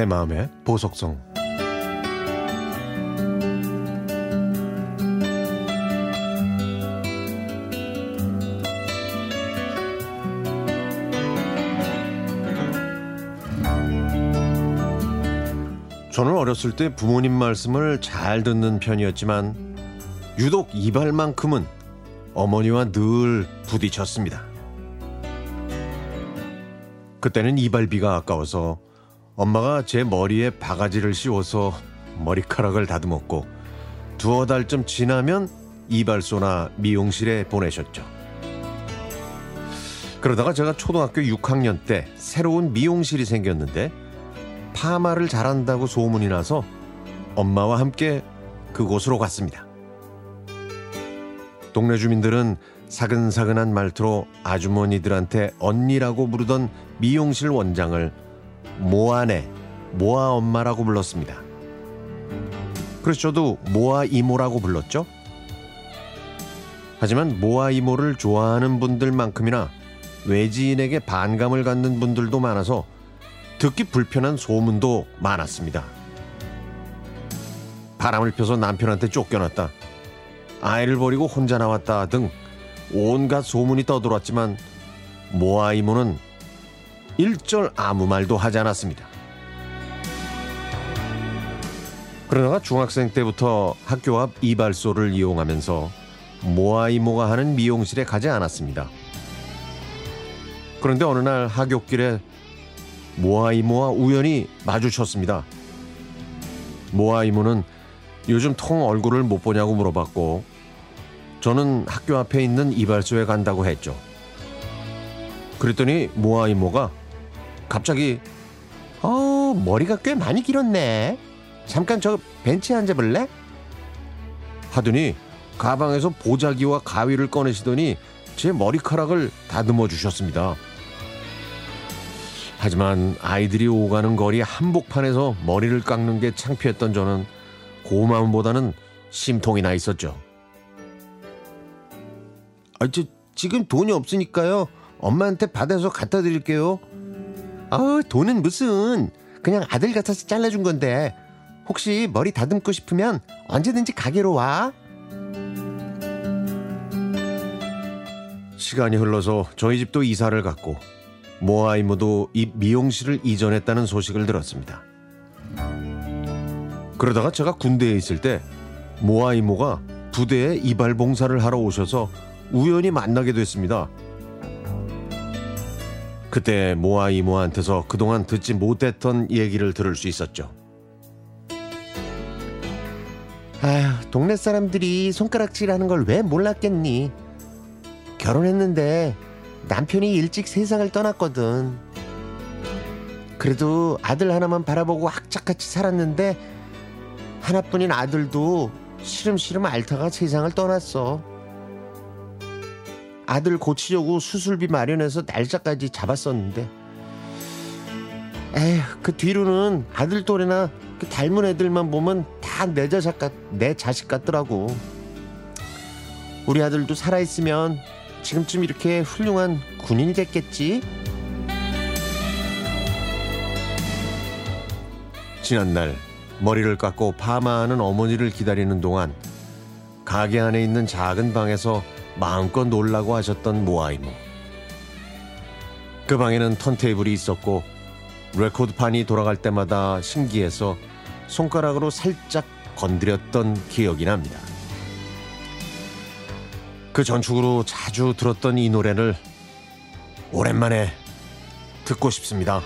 내 마음의 보석성 저는 어렸을 때 부모님 말씀을 잘 듣는 편이었지만 유독 이발만큼은 어머니와 늘 부딪혔습니다. 그때는 이발비가 아까워서 엄마가 제 머리에 바가지를 씌워서 머리카락을 다듬었고 두어 달쯤 지나면 이발소나 미용실에 보내셨죠. 그러다가 제가 초등학교 6학년 때 새로운 미용실이 생겼는데 파마를 잘한다고 소문이 나서 엄마와 함께 그곳으로 갔습니다. 동네 주민들은 사근사근한 말투로 아주머니들한테 언니라고 부르던 미용실 원장을 모아네, 모아 엄마라고 불렀습니다. 그래서 저도 모아 이모라고 불렀죠. 하지만 모아 이모를 좋아하는 분들만큼이나 외지인에게 반감을 갖는 분들도 많아서 듣기 불편한 소문도 많았습니다. 바람을 펴서 남편한테 쫓겨났다. 아이를 버리고 혼자 나왔다 등 온갖 소문이 떠돌았지만 모아 이모는 일절 아무 말도 하지 않았습니다. 그러다가 중학생 때부터 학교 앞 이발소를 이용하면서 모아 이모가 하는 미용실에 가지 않았습니다. 그런데 어느 날 하굣길에 모아 이모와 우연히 마주쳤습니다. 모아 이모는 요즘 통 얼굴을 못 보냐고 물어봤고 저는 학교 앞에 있는 이발소에 간다고 했죠. 그랬더니 모아 이모가 갑자기 어 머리가 꽤 많이 길었네. 잠깐 저 벤치에 앉아볼래? 하더니 가방에서 보자기와 가위를 꺼내시더니 제 머리카락을 다듬어 주셨습니다. 하지만 아이들이 오가는 거리 한복판에서 머리를 깎는 게 창피했던 저는 고마움보다는 심통이 나 있었죠. 아, 저 지금 돈이 없으니까요. 엄마한테 받아서 갖다 드릴게요. 아, 돈은 무슨 그냥 아들 같아서 잘라준 건데 혹시 머리 다듬고 싶으면 언제든지 가게로 와. 시간이 흘러서 저희 집도 이사를 갔고 모아 이모도 이 미용실을 이전했다는 소식을 들었습니다. 그러다가 제가 군대에 있을 때 모아 이모가 부대에 이발 봉사를 하러 오셔서 우연히 만나게 됐습니다. 그때 모아 이모한테서 그동안 듣지 못했던 얘기를 들을 수 있었죠. 아휴, 동네 사람들이 손가락질하는 걸 왜 몰랐겠니? 결혼했는데 남편이 일찍 세상을 떠났거든. 그래도 아들 하나만 바라보고 학착같이 살았는데 하나뿐인 아들도 시름시름 앓다가 세상을 떠났어. 아들 고치려고 수술비 마련해서 날짜까지 잡았었는데 에휴 그 뒤로는 아들 또래나 그 닮은 애들만 보면 다 내 자식 같, 내 자식 같더라고. 우리 아들도 살아있으면 지금쯤 이렇게 훌륭한 군인이 됐겠지? 지난날 머리를 깎고 파마하는 어머니를 기다리는 동안 가게 안에 있는 작은 방에서 마음껏 놀라고 하셨던 모아이모. 그 방에는 턴테이블이 있었고 레코드판이 돌아갈 때마다 신기해서 손가락으로 살짝 건드렸던 기억이 납니다. 그 전축으로 자주 들었던 이 노래를 오랜만에 듣고 싶습니다.